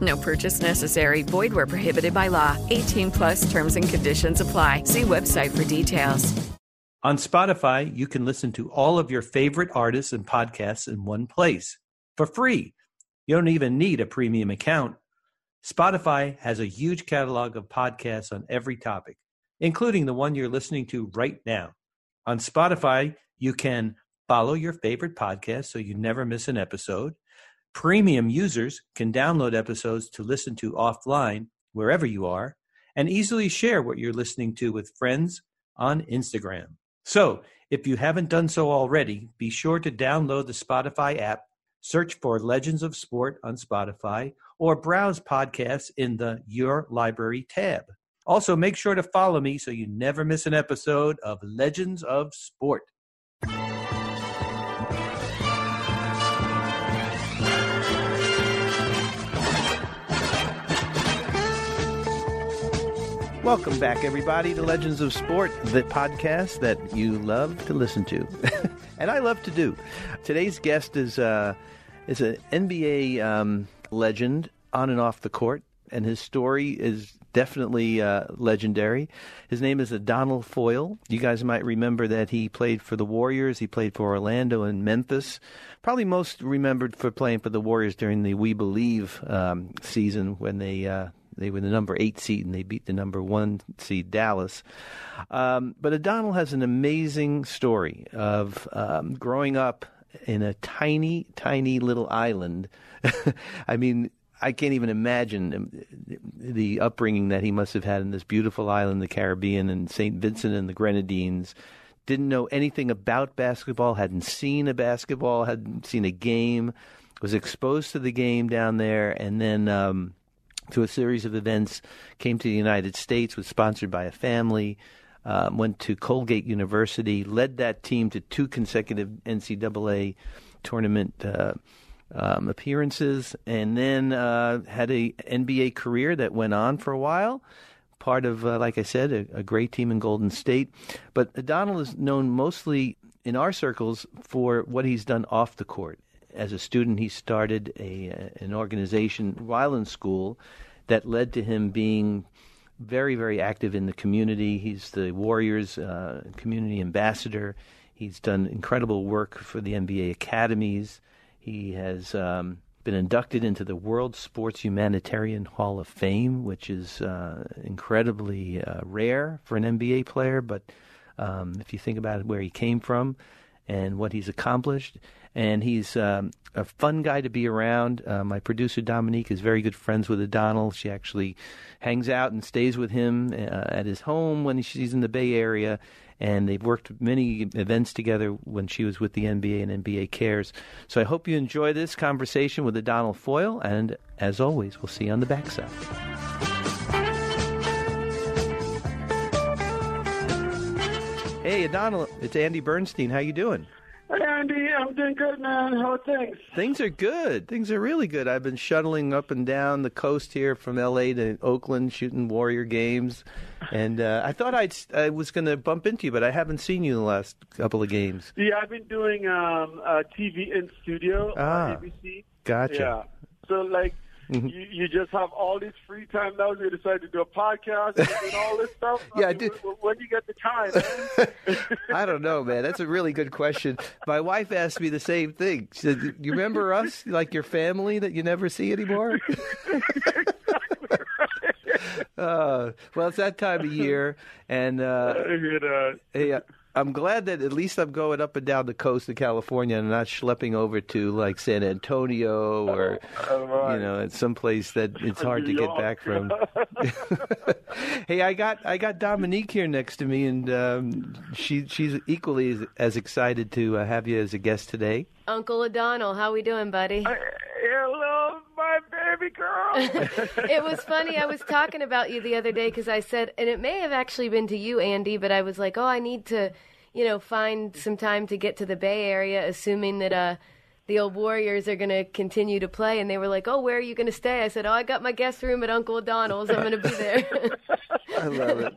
No purchase necessary. Void where prohibited by law. 18 plus terms and conditions apply. See website for details. On Spotify, you can listen to all of your favorite artists and podcasts in one place for free. You don't even need a premium account. Spotify has a huge catalog of podcasts on every topic, including the one you're listening to right now. On Spotify, you can follow your favorite podcast so you never miss an episode. Premium users can download episodes to listen to offline wherever you are and easily share what you're listening to with friends on Instagram. So, if you haven't done so already, be sure to download the Spotify app, search for Legends of Sport on Spotify, or browse podcasts in the Your Library tab. Also, make sure to follow me so you never miss an episode of Legends of Sport. Welcome back, everybody, to Legends of Sport, the podcast that you love to listen to, and I love to do. Today's guest is uh, is an NBA um, legend on and off the court, and his story is definitely uh, legendary. His name is Adonal Foyle. You guys might remember that he played for the Warriors. He played for Orlando and Memphis. Probably most remembered for playing for the Warriors during the We Believe um, season when they uh, they were the number eight seed and they beat the number one seed Dallas. Um, but Adonal has an amazing story of um, growing up in a tiny, tiny little island. I mean, I can't even imagine the upbringing that he must have had in this beautiful island, the Caribbean, and St. Vincent and the Grenadines. Didn't know anything about basketball, hadn't seen a basketball, hadn't seen a game, was exposed to the game down there, and then um, through a series of events, came to the United States, was sponsored by a family, uh, went to Colgate University, led that team to two consecutive NCAA tournament uh, um, appearances, and then uh, had a NBA career that went on for a while. Part of, uh, like I said, a, a great team in Golden State. But Adonal is known mostly in our circles for what he's done off the court as a student, he started a an organization while in school that led to him being very, very active in the community. He's the Warriors uh, community ambassador. He's done incredible work for the NBA academies. He has um, been inducted into the World Sports Humanitarian Hall of Fame, which is uh, incredibly uh, rare for an NBA player. But um, if you think about where he came from and what he's accomplished, and he's um, a fun guy to be around. Uh, my producer Dominique is very good friends with Adonal. She actually hangs out and stays with him uh, at his home when she's in the Bay Area. And they've worked many events together when she was with the NBA and NBA Cares. So I hope you enjoy this conversation with Adonal Foyle. And as always, we'll see you on the backside. Hey, Adonal, it's Andy Bernstein. How you doing? Hey, Andy, I'm doing good, man. How are things? Things are good. Things are really good. I've been shuttling up and down the coast here from L.A. to Oakland, shooting Warrior games, and uh, I thought I'd I was going to bump into you, but I haven't seen you in the last couple of games. Yeah, I've been doing um, uh, TV in studio ah, on ABC. Gotcha. Yeah. So like Mm-hmm. you, you just have all this free time now. You decide to do a podcast and, all this stuff. Yeah, I mean, did. When do you get the time? I don't know, man. That's a really good question. My wife asked me the same thing. She said, "You remember us, like your family that you never see anymore?" uh, well, it's that time of year, and uh, you know, hey, uh, I'm glad that at least I'm going up and down the coast of California and not schlepping over to like San Antonio or Oh, right. you know, some place that it's hard to get back from. hey, I got I got Dominique here next to me, and um, she she's equally as, as excited to uh, have you as a guest today. Uncle Adonal, how we doing, buddy? Hello, my baby girl. it was funny. I was talking about you the other day because I said, and it may have actually been to you, Andy, but I was like, oh, I need to, you know, find some time to get to the Bay Area, assuming that uh, the old Warriors are going to continue to play. And they were like, oh, where are you going to stay? I said, oh, I got my guest room at Uncle Adonal's. I'm going to be there. I love it.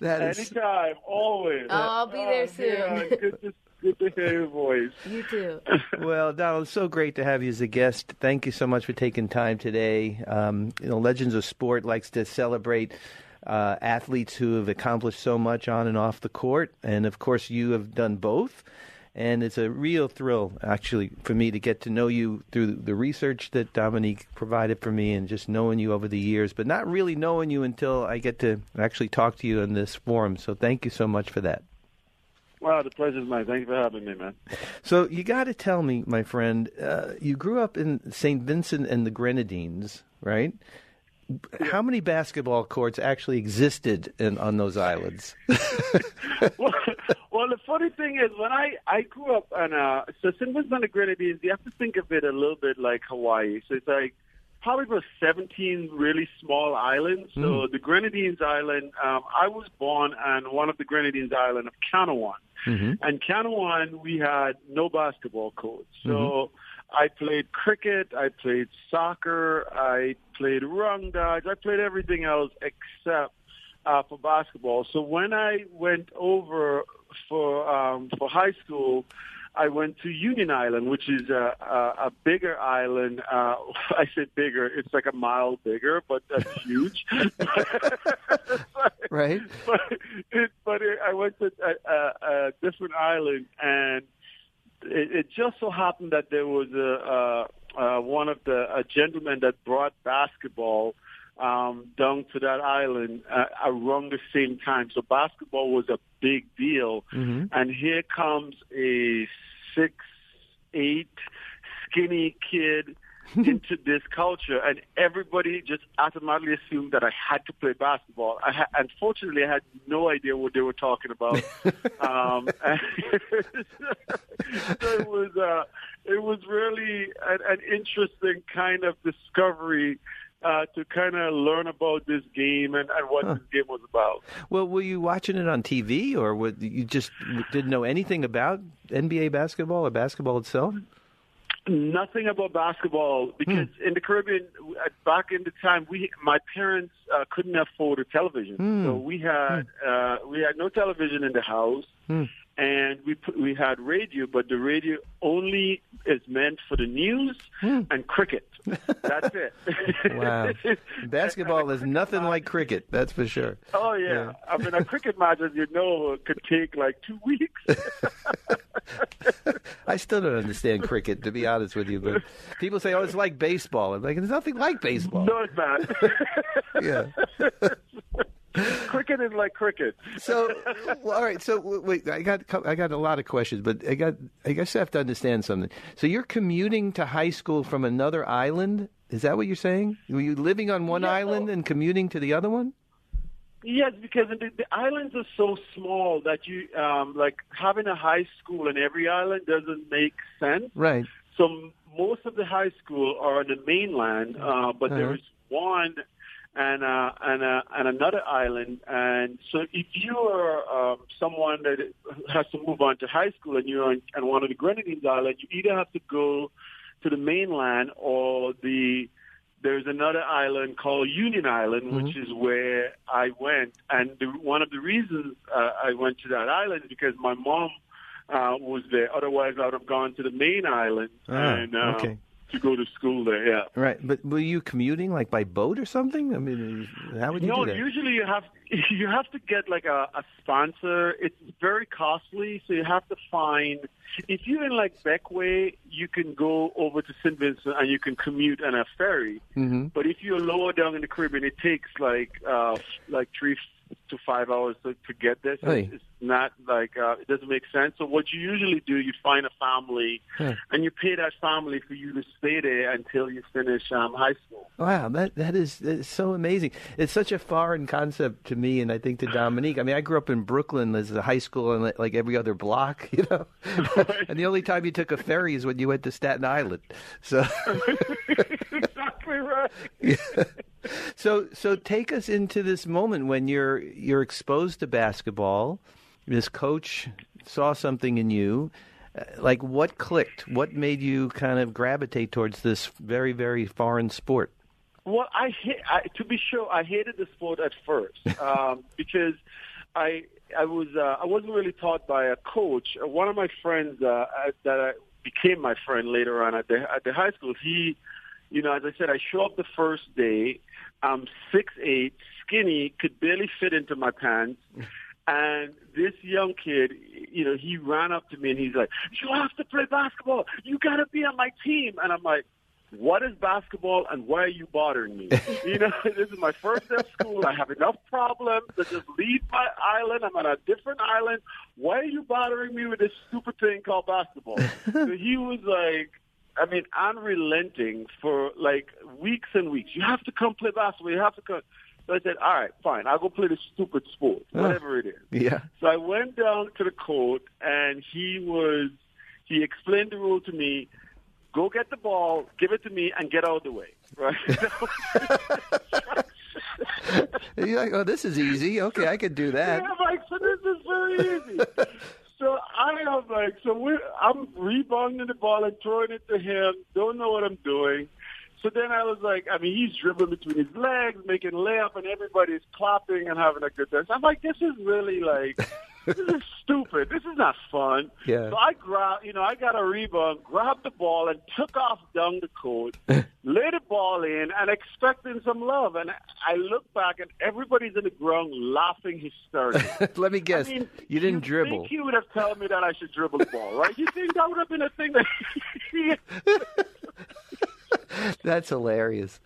That is Anytime, always. Oh, I'll be there soon. Yeah, good to good to hear your voice. you too. Well, Adonal, it's so great to have you as a guest. Thank you so much for taking time today. Um, you know, Legends of Sport likes to celebrate uh, athletes who have accomplished so much on and off the court, and of course, you have done both. And it's a real thrill, actually, for me to get to know you through the research that Dominique provided for me and just knowing you over the years, but not really knowing you until I get to actually talk to you in this forum. So thank you so much for that. Wow, the pleasure's mine. Thank you for having me, man. So you got to tell me, my friend, uh, you grew up in St. Vincent and the Grenadines, right? How many basketball courts actually existed in, on those islands? well, well, the funny thing is, when I I grew up on uh, so St. Vincent and the Grenadines, you have to think of it a little bit like Hawaii. So it's like probably about 17 really small islands. So the Grenadines Island, um, I was born on one of the Grenadines Island of Canouan. And Canouan, we had no basketball courts. So I played cricket, I played soccer, I played rung dodge, I played everything else except uh, for basketball. So when I went over for um, for high school, I went to Union Island, which is a, a, a bigger island. Uh, I say bigger; it's like a mile bigger, but that's huge. right? but it, but it, I went to a, a, a different island, and it, it just so happened that there was a, a, a one of the a gentleman that brought basketball um, down to that island uh, around the same time. So basketball was a big deal, and here comes a six eight skinny kid into this culture, and everybody just automatically assumed that I had to play basketball. I ha- unfortunately, I had no idea what they were talking about. um, so it was uh, it was really an, an interesting kind of discovery. Uh, to kind of learn about this game and, and what this game was about. Well, were you watching it on TV, or would you just didn't know anything about NBA basketball or basketball itself? Nothing about basketball because in the Caribbean, back in the time, we my parents uh, couldn't afford a television, so we had uh, we had no television in the house, and we put, we had radio, but the radio only is meant for the news hmm. and cricket. That's it. Wow. Basketball is nothing like cricket, that's for sure. Oh yeah. Yeah. I mean a cricket match, as you know, could take like two weeks. I still don't understand cricket, to be honest with you. But people say, "Oh, it's like baseball." I'm like, "It's nothing like baseball." no, it's not. Yeah. Cricket is like cricket. So, well, all right. So, wait, I got I got a lot of questions, but I got I guess I have to understand something. So, you're commuting to high school from another island. Is that what you're saying? Were you living on one Yeah. island and commuting to the other one? Yes, because the, the islands are so small that you um, like having a high school in every island doesn't make sense. Right. So most of the high school are on the mainland, uh, but there Uh-huh. is one and uh, and uh, and another island. And so if you are um, someone that has to move on to high school and you're on, on one of the Grenadines Islands, you either have to go to the mainland or the there's another island called Union Island, which is where I went. And the, one of the reasons uh, I went to that island is because my mom uh, was there. Otherwise, I would have gone to the main island. Ah, and um, okay. To go to school there. Yeah. Right, but were you commuting like by boat or something? I mean, how would you no, do that? usually you have you have to get like a, a sponsor. It's very costly, so you have to find. If you're in like Bequia, you can go over to St. Vincent and you can commute on a ferry. Mhm. But if you're lower down in the Caribbean, it takes like uh like three to five hours to, to get there. So Hey. it's not like uh, it doesn't make sense. So what you usually do, you find a family Huh. and you pay that family for you to stay there until you finish um, high school. Wow, that that is that's so amazing. It's such a foreign concept to me, and I think to Dominique. I mean, I grew up in Brooklyn as a high school, and like every other block, you know. and the only time you took a ferry is when you went to Staten Island. So, exactly right. so so take us into this moment when you're you're exposed to basketball. This coach saw something in you. Uh, Like what clicked? What made you kind of gravitate towards this very very foreign sport? Well, I, I to be sure, I hated the sport at first um, because I I was uh, I wasn't really taught by a coach. One of my friends uh, I- that I became my friend later on at the at the high school. He, you know, as I said, I show up the first day. I'm six eight, skinny, could barely fit into my pants. And this young kid, you know, he ran up to me and he's like, "You have to play basketball. You got to be on my team." And I'm like, "What is basketball and why are you bothering me?" you know, this is my first day of school. I have enough problems to just leave my island. I'm on a different island. Why are you bothering me with this stupid thing called basketball? so he was like, I mean, unrelenting for like weeks and weeks. You have to come play basketball. You have to come. So I said, all right, fine. I'll go play this stupid sport, whatever it is. Yeah. So I went down to the court, and he was he explained the rule to me. Go get the ball, give it to me, and get out of the way. Right? You're like, oh, this is easy. Okay, I could do that. Yeah, like, so this is very easy. so I am like, so we're, I'm rebounding the ball and throwing it to him. Don't know what I'm doing. So then I was like, I mean, he's dribbling between his legs, making layup, and everybody's clapping and having a good time. So I'm like, this is really like, this is stupid. This is not fun. Yeah. So I grab, you know, I got a rebound, grabbed the ball, and took off down the court, laid the ball in, and expecting some love. And I look back, and everybody's in the ground laughing hysterically. Let me guess. I mean, you didn't you dribble. think he would have told me that I should dribble the ball, right? You think that would have been a thing that That's hilarious.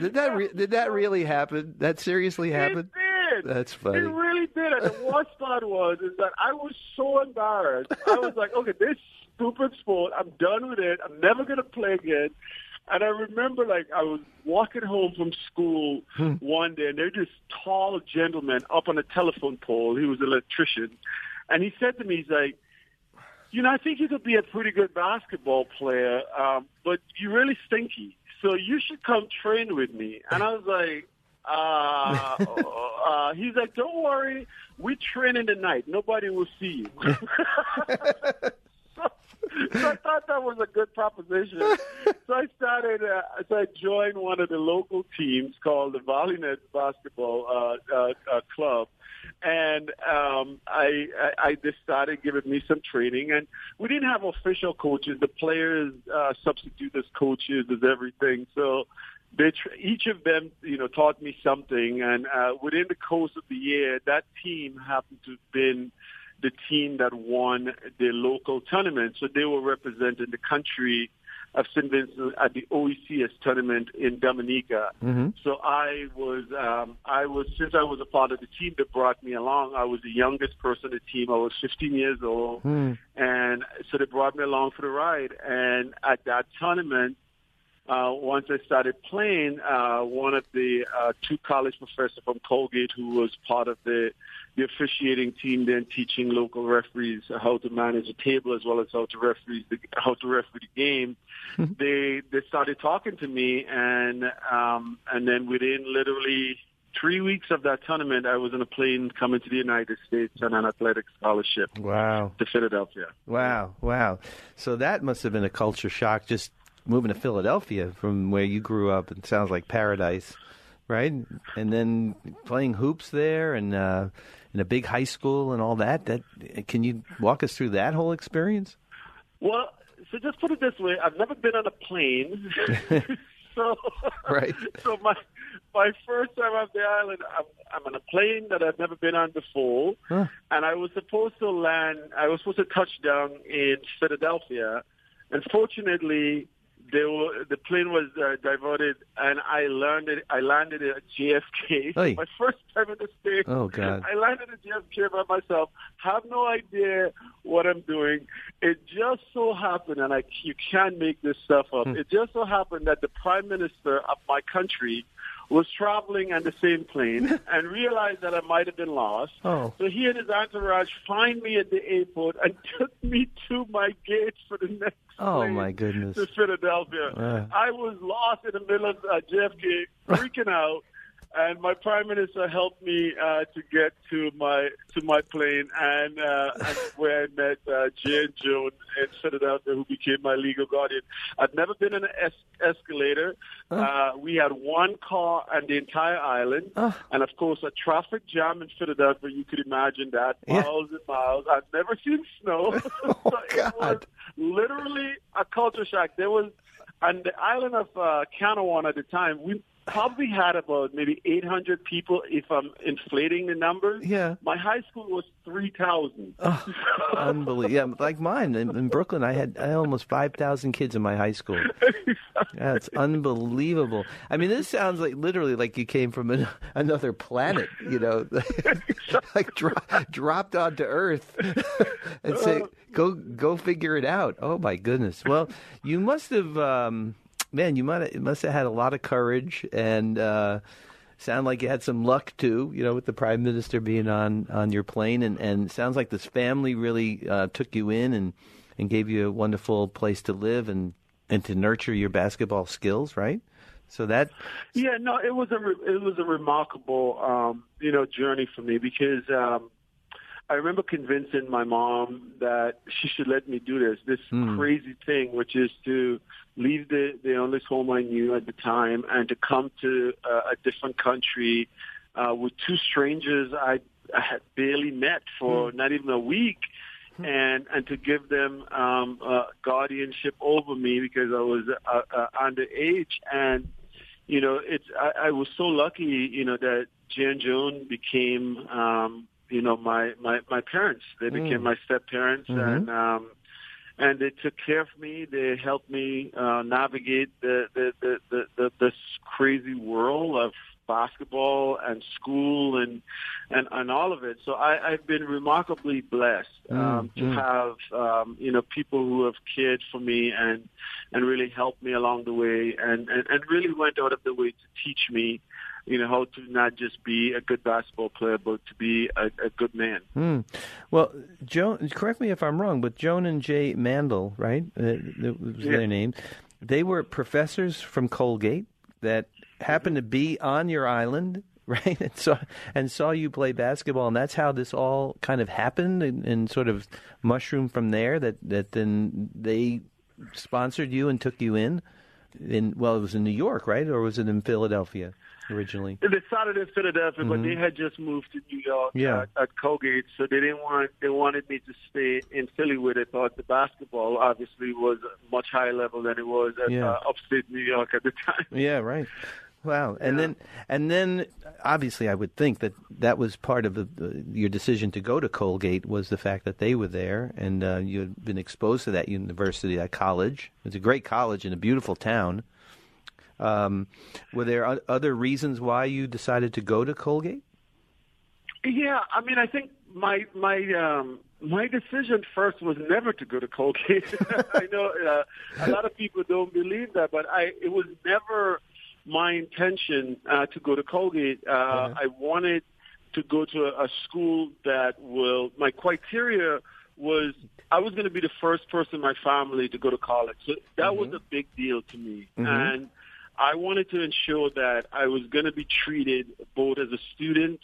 Did that re- did that really happen? That seriously happened? It did. That's funny. It really did. And the worst part was is that I was so embarrassed. I was like, okay, this stupid sport, I'm done with it. I'm never going to play again. And I remember, like, I was walking home from school one day, and there's this tall gentleman up on a telephone pole. He was an electrician. And he said to me, he's like, you know, I think you could be a pretty good basketball player, um, but you're really stinky. So you should come train with me. And I was like, uh, uh, he's like, don't worry, we train in the night. Nobody will see you. so, so I thought that was a good proposition. So I started, uh, so I joined one of the local teams called the Valleynet Basketball uh, uh, uh, Club and um, I, I, I just started giving me some training. And we didn't have official coaches. The players uh, substitute as coaches, as everything. So they tr- each of them, you know, taught me something. And uh, within the course of the year, that team happened to have been the team that won the local tournament. So they were representing the country of St. Vincent at the OECS tournament in Dominica. Mm-hmm. So I was, um, I was since I was a part of the team that brought me along. I was the youngest person on the team. I was 15 years old, Hmm. and so they brought me along for the ride. And at that tournament, uh, once I started playing, uh, one of the uh, two college professors from Colgate, who was part of the the officiating team, then teaching local referees how to manage a table as well as how to referee the, how to referee the game. they they started talking to me, and um, and then within literally three weeks of that tournament, I was on a plane coming to the United States on an athletic scholarship Wow. to Philadelphia. Wow. Wow. So that must have been a culture shock just moving to Philadelphia from where you grew up. It sounds like paradise, right? And then playing hoops there and uh, in a big high school and all that. That can you walk us through that whole experience? Well, so just put it this way: I've never been on a plane. so Right. So my my first time on the island, I'm, I'm on a plane that I've never been on before, Huh. and I was supposed to land. I was supposed to touch down in Philadelphia. Unfortunately, they were, the plane was uh, diverted, and I landed. I landed at JFK. My first time in the state. Oh, God. I landed at JFK by myself. Have no idea what I'm doing. It just so happened, and I you can't make this stuff up. Hmm. It just so happened that the prime minister of my country was traveling on the same plane and realized that I might have been lost. Oh. So he and his entourage find me at the airport and took me to my gate for the next Oh, plane my goodness. to Philadelphia. Uh. I was lost in the middle of uh, JFK, freaking out, and my prime minister helped me uh, to get to my to my plane, and, uh, and where I met uh, Jane Joan in Philadelphia, who became my legal guardian. I'd never been in an es- escalator. Uh, we had one car on the entire island, and of course a traffic jam in Philadelphia. You could imagine that Yeah. miles and miles. I've never seen snow. Oh, So it was literally a culture shock. There was on the island of uh, Canouan at the time. We probably had about maybe 800 people, if I'm inflating the numbers. Yeah. My high school was 3,000. Unbelievable. Yeah, like mine in, in Brooklyn, I had I had almost five thousand kids in my high school. Yeah, it's unbelievable. I mean, this sounds like literally like you came from an, another planet. You know, like dro- dropped onto Earth and say, "Go, go, figure it out." Oh my goodness. Well, you must have, um, man. You might have, must have had a lot of courage and. Uh, Sound like you had some luck too, you know, with the prime minister being on on your plane, and and sounds like this family really uh, took you in and and gave you a wonderful place to live and and to nurture your basketball skills, right? So that Yeah, no, it was a re- it was a remarkable um, you know journey for me because um, I remember convincing my mom that she should let me do this this Hmm. crazy thing, which is to leave the the only home I knew at the time and to come to uh, a different country uh, with two strangers I, I had barely met for not even a week. And and to give them um, uh, guardianship over me because I was uh, uh, underage, and you know, it's I, I was so lucky, you know, that Jan Joan became, um, you know, my my my parents. They became Mm. my step parents, Mhm. and um, and they took care of me. They helped me uh, navigate the the, the the the this crazy world of basketball and school and and and all of it. So I, I've been remarkably blessed um, Mm, to mm. have um, you know people who have cared for me and and really helped me along the way and, and and really went out of the way to teach me you know how to not just be a good basketball player but to be a, a good man. Hmm. Well, Joan, correct me if I'm wrong, but Joan and Jay Mandle, right? Uh, that was Yeah. their name. They were professors from Colgate that happened to be on your island, right? And saw and saw you play basketball, and that's how this all kind of happened and, and sort of mushroomed from there. That that then they sponsored you and took you in. In well, it was in New York, right, or was it in Philadelphia originally? They started in Philadelphia, but Mhm. they had just moved to New York Yeah. at, at Colgate, so they didn't want they wanted me to stay in Philly where they thought the basketball obviously was much higher level than it was at Yeah. uh, upstate New York at the time. Yeah, right. Wow, and then and then obviously I would think that that was part of the, the, your decision to go to Colgate was the fact that they were there and uh, you had been exposed to that university, that college. It's a great college in a beautiful town. Um, were there other reasons why you decided to go to Colgate? Yeah, I mean, I think my my um, my decision first was never to go to Colgate. I know uh, a lot of people don't believe that, but I it was never my intention uh, to go to Colgate. Uh, I wanted to go to a, a school that will. My criteria was I was going to be the first person in my family to go to college. So that was a big deal to me, Mhm. and I wanted to ensure that I was going to be treated both as a student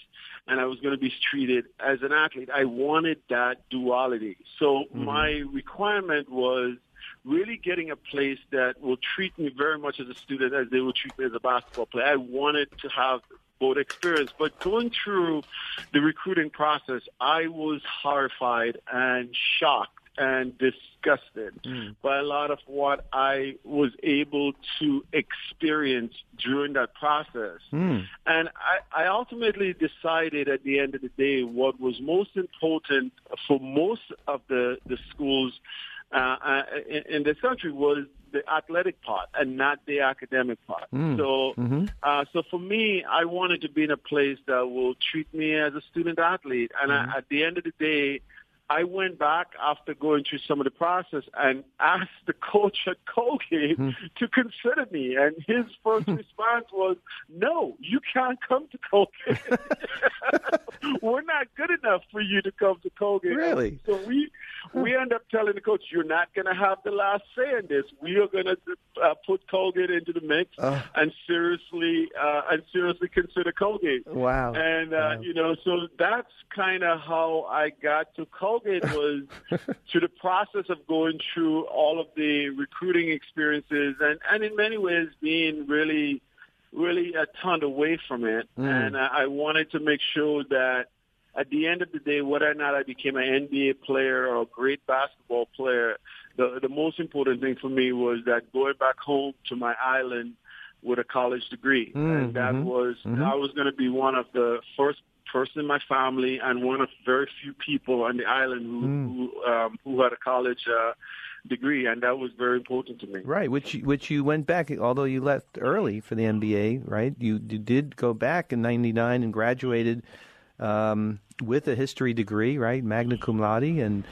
and I was going to be treated as an athlete. I wanted that duality. So mm-hmm. my requirement was really getting a place that will treat me very much as a student as they will treat me as a basketball player. I wanted to have both experience. But going through the recruiting process, I was horrified and shocked and disgusted by a lot of what I was able to experience during that process. And I, I ultimately decided at the end of the day what was most important for most of the, the schools uh, uh, in, in this country was the athletic part and not the academic part. So, uh, so for me, I wanted to be in a place that will treat me as a student athlete. And I, at the end of the day, I went back after going through some of the process and asked the coach at Colgate hmm. to consider me. And his first hmm. response was, no, you can't come to Colgate. We're not good enough for you to come to Colgate. Really? So we, we end up telling the coach, you're not going to have the last say in this. We are going to uh, put Colgate into the mix and seriously, uh, and seriously consider Colgate. Wow. And, uh, Wow. you know, so that's kind of how I got to Colgate was through the process of going through all of the recruiting experiences and, and in many ways being really, really a ton away from it. And I, I wanted to make sure that at the end of the day, whether or not I became an NBA player or a great basketball player, the, the most important thing for me was that going back home to my island with a college degree. and that was, I was going to be one of the first person in my family and one of very few people on the island who, who, um, who had a college, uh, degree. And that was very important to me. Right, which which you went back, although you left early for the NBA, right? You, you did go back in '99 and graduated um, with a history degree, right, magna cum laude, and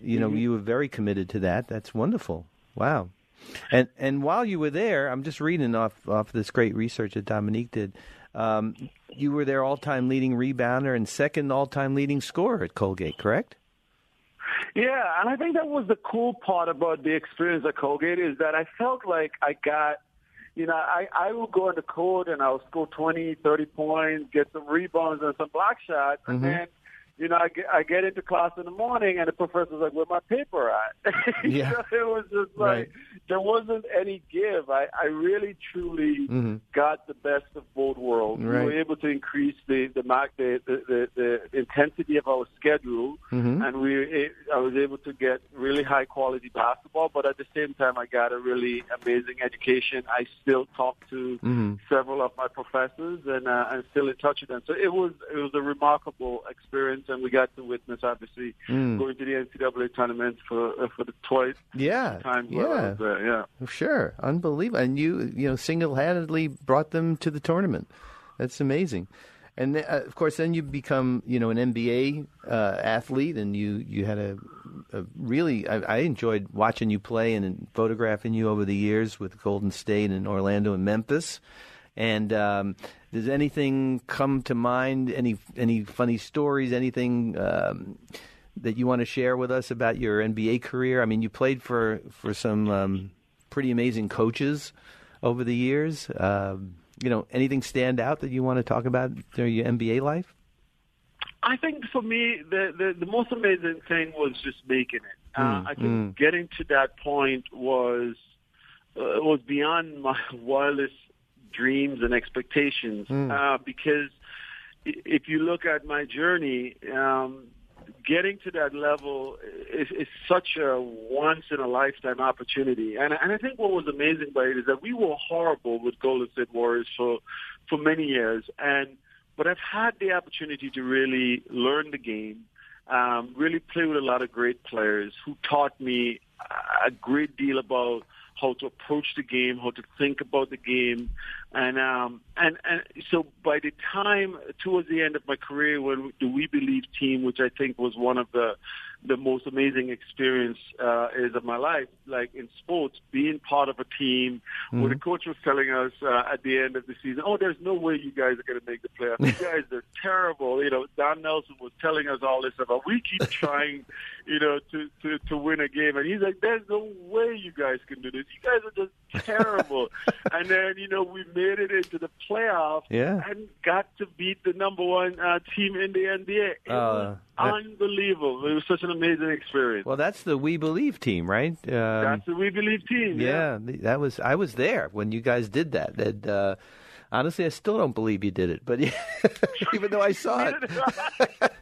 you know you were very committed to that. That's wonderful. Wow. And and while you were there, I'm just reading off off this great research that Dominique did. Um, you were their all-time leading rebounder and second all-time leading scorer at Colgate, correct? Yeah, and I think that was the cool part about the experience at Colgate is that I felt like I got, you know, I, I will go on the court and I'll score 20, 30 points, get some rebounds and some block shots, and mm-hmm. then, you know, I get, I get into class in the morning and the professor's like, where my paper at? Yeah. so it was just like, Right. there wasn't any give. I, I really, truly mm-hmm. got the best of both worlds. We were able to increase the, the, mark, the, the, the, the intensity of our schedule mm-hmm. and we eh, I was able to get really high quality basketball, but at the same time I got a really amazing education. I still talk to mm-hmm. several of my professors and uh, I'm still in touch with them. So it was it was a remarkable experience, and we got to witness obviously going to the NCAA tournament for uh, for the twice Yeah, times yeah. there. Yeah. Sure, unbelievable. And you, you know, single-handedly brought them to the tournament. That's amazing. And uh, of course, then you become, you know, an NBA uh, athlete, and you you had a, a really. I, I enjoyed watching you play and, and photographing you over the years with Golden State and Orlando and Memphis. And um, does anything come to mind? Any any funny stories? Anything? Um, that you want to share with us about your NBA career? I mean, you played for for some um, pretty amazing coaches over the years. Um, you know, anything stand out that you want to talk about during your NBA life? I think for me, the, the, the most amazing thing was just making it. Uh, I think getting to that point was uh, was beyond my wildest dreams and expectations. Uh, because if you look at my journey, um, getting to that level is, is such a once in a lifetime opportunity. And, and I think what was amazing about it is that we were horrible with Golden State Warriors for for many years, and but I've had the opportunity to really learn the game, um, really play with a lot of great players who taught me a great deal about how to approach the game, how to think about the game, and um, and and so by the time towards the end of my career, when the We Believe team, which I think was one of the the most amazing experience uh, is of my life, like in sports, being part of a team where the coach was telling us uh, at the end of the season, "Oh, there's no way you guys are going to make the playoffs. You guys are terrible." You know, Don Nelson was telling us all this about we keep trying, you know, to to to win a game, and he's like, "There's no way you guys can do this. You guys are just terrible." and then you know we made it into the playoffs Yeah. and got to beat the number one uh, team in the NBA. It Uh, was that- unbelievable. It was such an amazing experience. Well, that's the We Believe team, right? Um, That's the We Believe team. yeah, th- that was. I was there when you guys did that. And uh, honestly, I still don't believe you did it, but even though I saw it.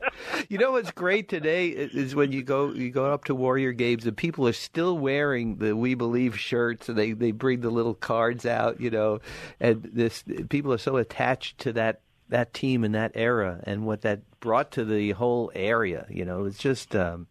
You know what's great today is when you go you go up to Warrior Games and people are still wearing the We Believe shirts and they they bring the little cards out, you know, and this people are so attached to that that team in that era and what that brought to the whole area. You know, it's just um,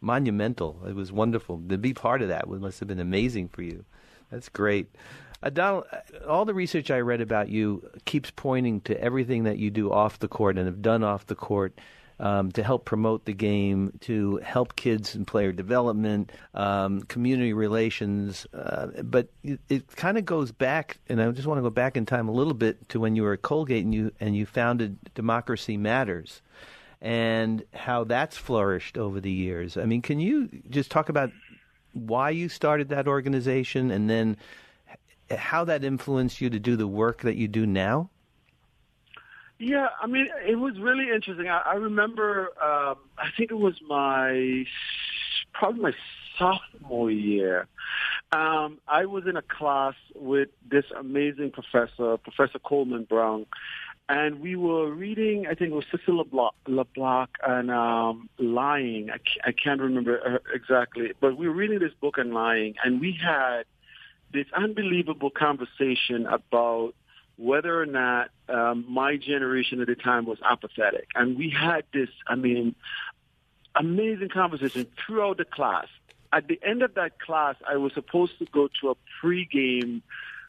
monumental. It was wonderful to be part of that. Must have been amazing for you. That's great. Uh, Adonal, all the research I read about you keeps pointing to everything that you do off the court and have done off the court um, to help promote the game, to help kids in player development, um, community relations. Uh, but it, it kind of goes back, and I just want to go back in time a little bit to when you were at Colgate and you and you founded Democracy Matters, and how that's flourished over the years. I mean, can you just talk about why you started that organization and then how that influenced you to do the work that you do now? Yeah, I mean, it was really interesting. I, I remember, um, I think it was my, probably my sophomore year. Um, I was in a class with this amazing professor, Professor Coleman Brown, and we were reading, I think it was Cecil LeBlanc and um, Lying. I, I can't remember exactly, but we were reading this book on lying, and we had this unbelievable conversation about whether or not um, my generation at the time was apathetic. And we had this, I mean, amazing conversation throughout the class. At the end of that class, I was supposed to go to a pregame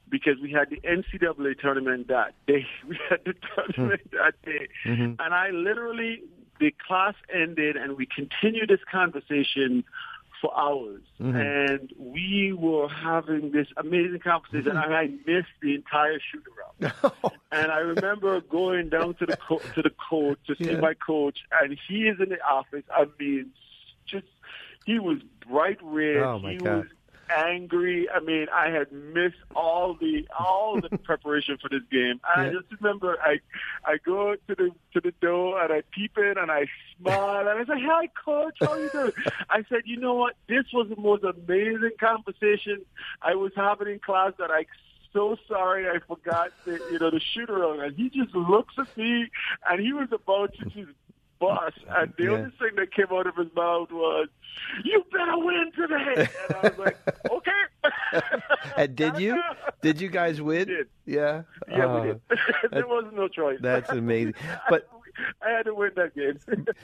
because we had the NCAA tournament that day. We had the tournament mm. that day. Mm-hmm. And I literally, the class ended and we continued this conversation for hours. Mm-hmm. And we were having this amazing conversation, mm-hmm. and I missed the entire shoot around. and I remember going down to the co- to the coach to see yeah. my coach, and he is in the office. I mean, just he was bright red. Oh my he God. was angry. I mean, I had missed all the all the preparation for this game. And yeah. I just remember I I go to the to the door and I peep in and I smile and I say, "Hi, coach, how you doing?" I said, "You know what? This was the most amazing conversation I was having in class that I." So sorry, I forgot the you know the shoot around, and he just looks at me, and he was about to just bus, and the yeah. only thing that came out of his mouth was, "You better win today." And I was like, "Okay." and did you? Did you guys win? We did. Yeah. Yeah, uh, we did. there was no choice. That's amazing. But I had to win that game.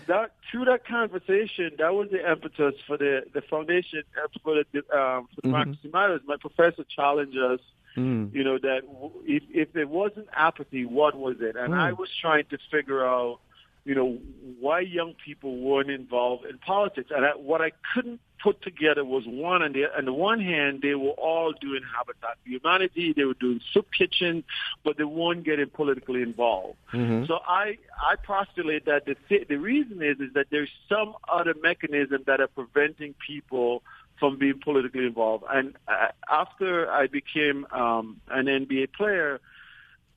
that through that conversation, that was the impetus for the the foundation uh, for the um, for Democracy mm-hmm. Matters. My professor challenged us. Mm. You know that if if it wasn't apathy, what was it? And mm. I was trying to figure out you know, why young people weren't involved in politics. And I, what I couldn't put together was one, on the, on the one hand, they were all doing Habitat for Humanity, they were doing soup kitchen, but they weren't getting politically involved. Mm-hmm. So I, I postulate that the, the reason is, is that there's some other mechanism that are preventing people from being politically involved. And uh, after I became um, an NBA player,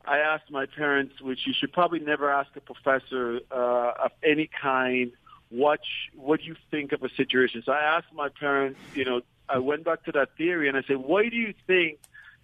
I asked my parents, which you should probably never ask a professor uh, of any kind, what what do you think of a situation. So I asked my parents, you know, I went back to that theory and I said, why do you think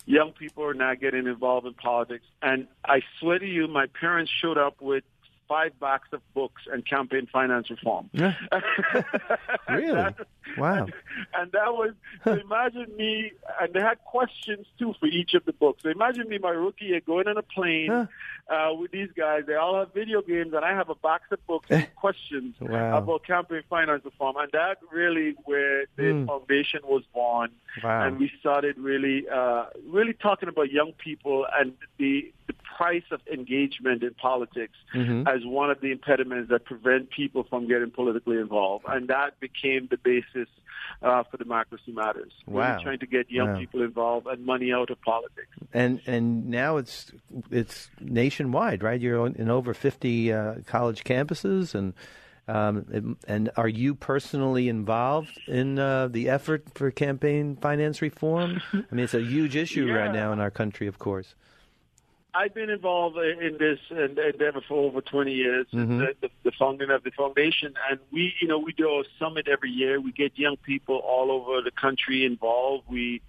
young people are not getting involved in politics? And I swear to you, my parents showed up with five box of books and campaign finance reform. Yeah. really? that, wow. And, and that was, so imagine me, and they had questions too for each of the books. So imagine me, my rookie year, going on a plane huh. uh, with these guys. They all have video games, and I have a box of books with questions wow. about campaign finance reform. And that really where the mm. foundation was born. Wow. And we started really, uh, really talking about young people and the the price of engagement in politics mm-hmm. as one of the impediments that prevent people from getting politically involved. And that became the basis uh, for Democracy Matters. Wow. Really trying to get young wow. people involved and money out of politics. And and now it's it's nationwide, right? You're in over 50 uh, college campuses and um, and are you personally involved in uh, the effort for campaign finance reform? I mean, it's a huge issue yeah. right now in our country, of course. I've been involved in this endeavor for over 20 years, mm-hmm. the, the, the, founding of the foundation, and we, you know, we do a summit every year. We get young people all over the country involved. We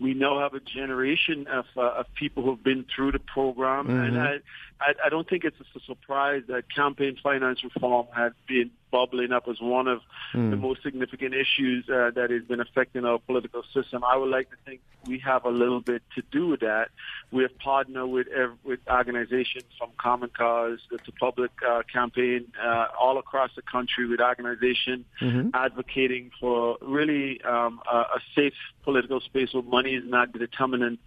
we now have a generation of uh, of people who've been through the program, mm-hmm. and I, I, I don't think it's a surprise that campaign finance reform has been bubbling up as one of mm. the most significant issues uh, that has been affecting our political system. I would like to think we have a little bit to do with that. We have partnered with with organizations from Common Cause to Public uh, Campaign uh, all across the country with organizations mm-hmm. advocating for really um, a, a safe political space where money is not the determinant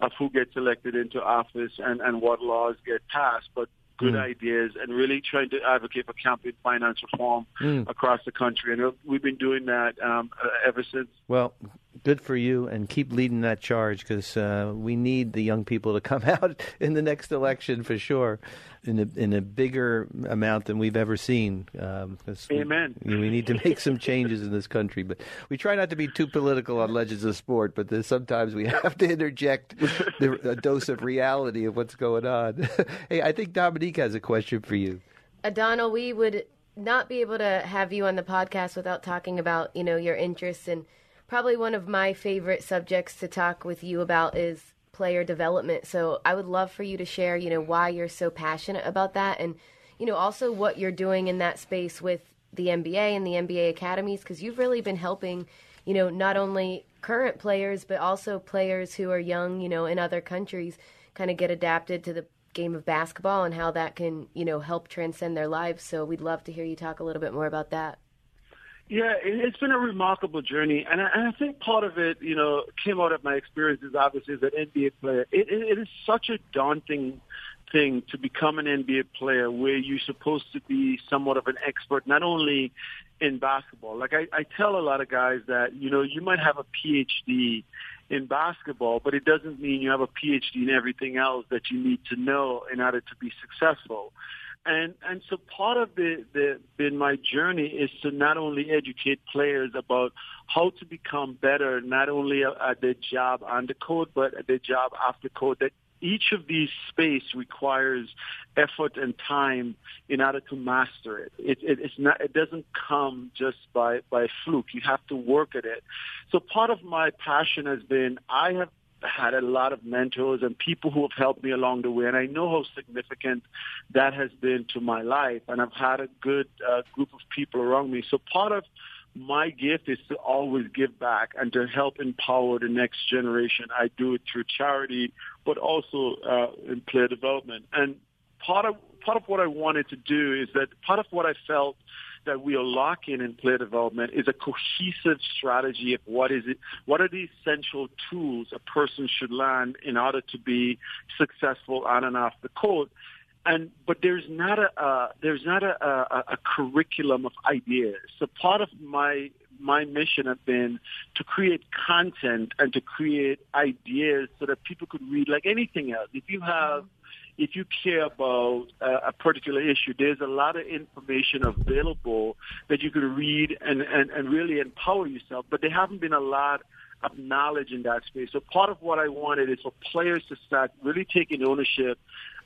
of who gets elected into office and, and what laws get passed, but good mm. ideas and really trying to advocate for campaign finance reform mm. across the country. And we've been doing that um, ever since. Well, good for you, and keep leading that charge because uh, we need the young people to come out in the next election for sure, in a in a bigger amount than we've ever seen. Um, Amen. We, we, need to make some changes in this country, but we try not to be too political on Legends of Sport. But sometimes we have to interject the, a dose of reality of what's going on. hey, I think Dominique has a question for you. Adonal, we would not be able to have you on the podcast without talking about you know your interests and probably one of my favorite subjects to talk with you about is player development. So I would love for you to share, you know, why you're so passionate about that and, you know, also what you're doing in that space with the NBA and the NBA academies because you've really been helping, you know, not only current players but also players who are young, you know, in other countries kind of get adapted to the game of basketball and how that can, you know, help transcend their lives. So we'd love to hear you talk a little bit more about that. Yeah, it's been a remarkable journey, and I, and I think part of it, you know, came out of my experiences, obviously, as an NBA player. It, it, it is such a daunting thing to become an NBA player where you're supposed to be somewhat of an expert, not only in basketball. Like I, I tell a lot of guys that, you know, you might have a PhD in basketball, but it doesn't mean you have a PhD in everything else that you need to know in order to be successful. And and so part of the, the in my journey is to not only educate players about how to become better, not only at their job on the court, but at their job after court. That each of these space requires effort and time in order to master it. It, it. it's not. It doesn't come just by by fluke. You have to work at it. So part of my passion has been I have had a lot of mentors and people who have helped me along the way, and I know how significant that has been to my life. And I've had a good uh, group of people around me. So part of my gift is to always give back and to help empower the next generation. I do it through charity, but also uh, in player development. And part of part of what I wanted to do is that part of what I felt that we are lacking in player development is a cohesive strategy of what is it, what are the essential tools a person should learn in order to be successful on and off the court. And but there's not a uh, there's not a, a, a curriculum of ideas. So part of my my mission has been to create content and to create ideas so that people could read like anything else. If you have if you care about a particular issue, there's a lot of information available that you can read and, and, and really empower yourself, but there haven't been a lot of knowledge in that space. So part of what I wanted is for players to start really taking ownership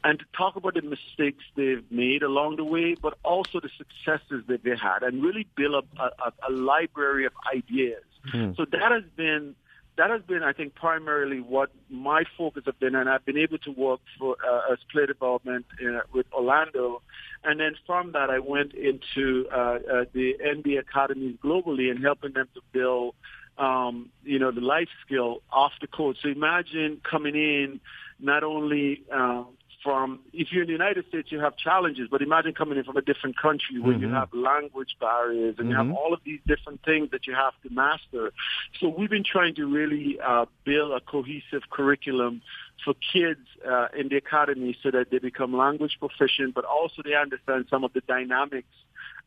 and to talk about the mistakes they've made along the way, but also the successes that they had and really build up a, a, a library of ideas. Hmm. So that has been that has been, I think, primarily what my focus has been, and I've been able to work for uh, as player development uh, with Orlando, and then from that I went into uh, uh, the NBA academies globally and helping them to build, um, you know, the life skill off the court. So imagine coming in not only um, from if you're in the United States, you have challenges, but imagine coming in from a different country where mm-hmm. you have language barriers and mm-hmm. you have mm-hmm. all of these different things that you have to master. So we've been trying to really uh, build a cohesive curriculum for kids uh, in the academy so that they become language proficient, but also they understand some of the dynamics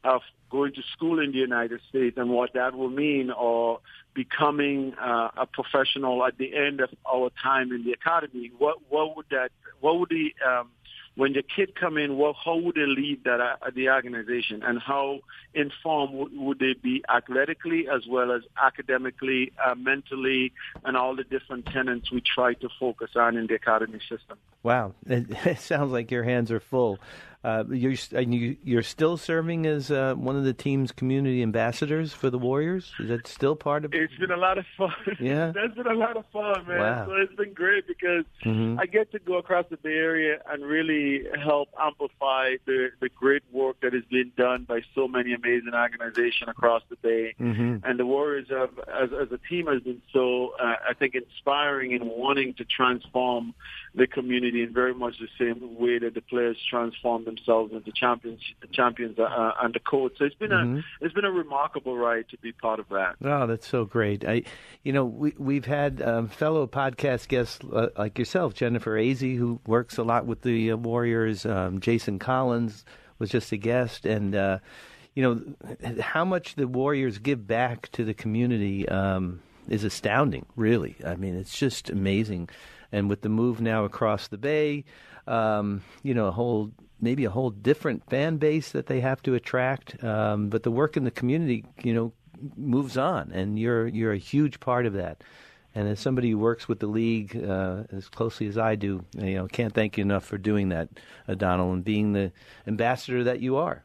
of going to school in the United States and what that will mean or becoming uh, a professional at the end of our time in the academy. What what would that what would the um, when the kid come in, what, how would they lead that uh, the organization, and how informed would, would they be athletically as well as academically, uh, mentally, and all the different tenets we try to focus on in the academy system. Wow, it, it sounds like your hands are full. Uh, you're and you, you're still serving as uh, one of the team's community ambassadors for the Warriors. Is that still part of? It's been a lot of fun. Yeah. that's been a lot of fun, man. Wow. So it's been great because Mhm. I get to go across the Bay Area and really help amplify the the great work that is being done by so many amazing organizations across the Bay. Mhm. And the Warriors, have, as as a team, has been so uh, I think inspiring in wanting to transform the community in very much the same way that the players transform themselves into champions, champions uh, and the coach. So it's been Mhm. a it's been a remarkable ride to be part of that. Oh, that's so great. I, you know, we we've had um, fellow podcast guests uh, like yourself, Jennifer Azzi, who works a lot with the uh, Warriors. Um, Jason Collins was just a guest, and uh, you know how much the Warriors give back to the community um, is astounding. Really, I mean, it's just amazing. And with the move now across the bay, um, you know, a whole maybe a whole different fan base that they have to attract. Um, but the work in the community, you know, moves on, and you're you're a huge part of that. And as somebody who works with the league uh, as closely as I do, you know, can't thank you enough for doing that, Adonal, and being the ambassador that you are.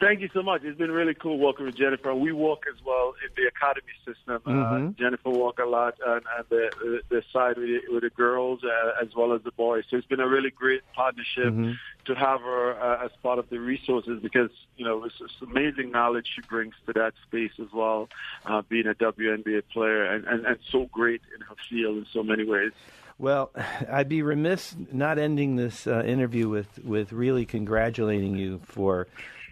Thank you so much. It's been really cool working with Jennifer. We work as well in the academy system. Uh, Mhm. Jennifer work a lot on, on the, the side with the, with the girls uh, as well as the boys. So it's been a really great partnership Mhm. to have her uh, as part of the resources because you know it's, it's amazing knowledge she brings to that space as well, uh, being a WNBA player and, and and so great in her field in so many ways. Well, I'd be remiss not ending this uh, interview with, with really congratulating you for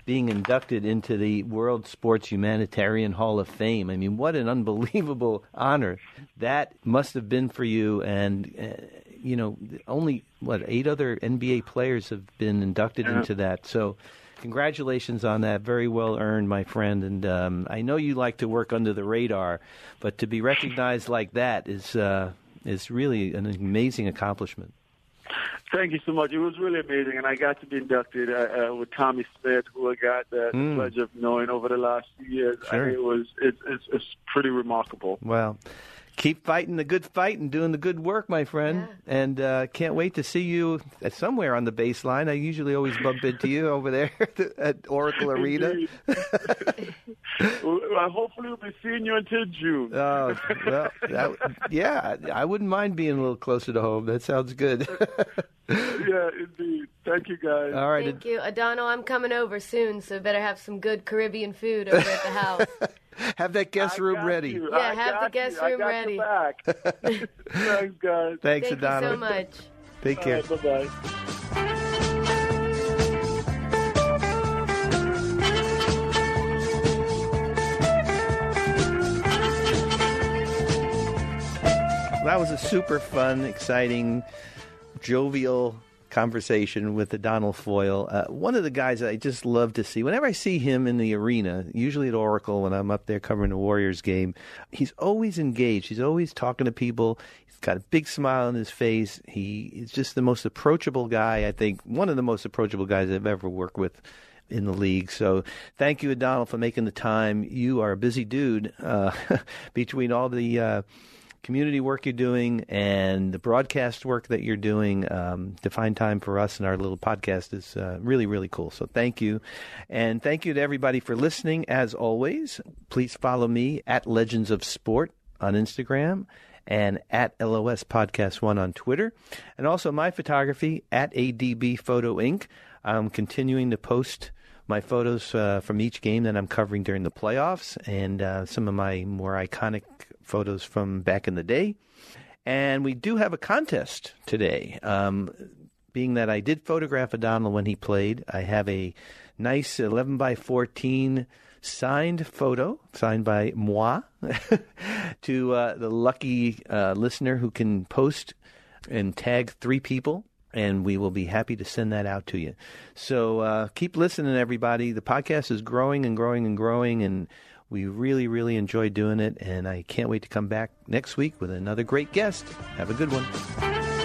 being inducted into the World Sports Humanitarian Hall of Fame. I mean, what an unbelievable honor that must have been for you. And, uh, you know, only, what, eight other NBA players have been inducted Yeah. into that. So, congratulations on that. Very well earned, my friend. And um, I know you like to work under the radar, but to be recognized like that is. Uh, is really an amazing accomplishment. Thank you so much. It was really amazing, and I got to be inducted uh, uh, with Tommie Smith, who I got the, the Mm. pleasure of knowing over the last few years. Sure. And it was it's, it's it's pretty remarkable. Well, keep fighting the good fight and doing the good work, my friend. And uh, can't wait to see you somewhere on the baseline. I usually always bump into you over there at Oracle Arena. Indeed. well, uh, hopefully, we'll be seeing you until June. Oh, well, that, yeah, I wouldn't mind being a little closer to home. That sounds good. yeah, indeed. Thank you, guys. All right. Thank you, Adonal. I'm coming over soon, so better have some good Caribbean food over at the house. Have that guest I room ready. you. Yeah, I have the guest you. I room got ready. Your back. Thanks, guys. Thanks, Thank you Adonal. so much. Take care. Bye bye. That was a super fun, exciting, jovial conversation with Adonal Foyle. Uh, one of the guys that I just love to see. Whenever I see him in the arena, usually at Oracle when I'm up there covering the Warriors game, he's always engaged. He's always talking to people. He's got a big smile on his face. He is just the most approachable guy, I think, one of the most approachable guys I've ever worked with in the league. So thank you, Adonal, for making the time. You are a busy dude uh, between all the uh, community work you're doing and the broadcast work that you're doing. Um, to find time for us and our little podcast is uh, really, really cool. So thank you. And thank you to everybody for listening. As always, please follow me at Legends of Sport on Instagram and at LOS Podcast One on Twitter, and also my photography at ADB Photo Inc. I'm continuing to post my photos uh, from each game that I'm covering during the playoffs, and uh, some of my more iconic photos from back in the day. And we do have a contest today. Um, being that I did photograph Adonal when he played, I have a nice 11 by 14 signed photo, signed by moi, to uh, the lucky uh, listener who can post and tag three people. And we will be happy to send that out to you. So uh, keep listening, everybody. The podcast is growing and growing and growing, and we really, really enjoy doing it. And I can't wait to come back next week with another great guest. Have a good one.